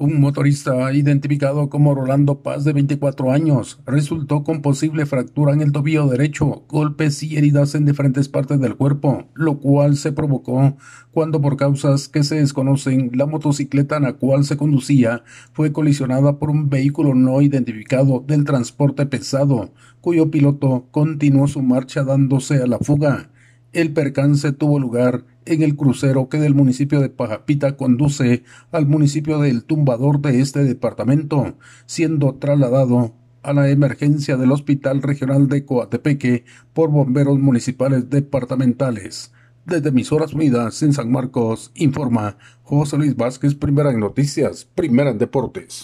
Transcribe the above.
Un motorista identificado como Rolando Paz de 24 años resultó con posible fractura en el tobillo derecho, golpes y heridas en diferentes partes del cuerpo, lo cual se provocó cuando por causas que se desconocen la motocicleta en la cual se conducía fue colisionada por un vehículo no identificado del transporte pesado, cuyo piloto continuó su marcha dándose a la fuga. El percance tuvo lugar en el crucero que del municipio de Pajapita conduce al municipio del Tumbador de este departamento, siendo trasladado a la emergencia del Hospital Regional de Coatepeque por bomberos municipales departamentales. Desde Emisoras Unidas en San Marcos, informa José Luis Vázquez, primera en noticias, primera en deportes.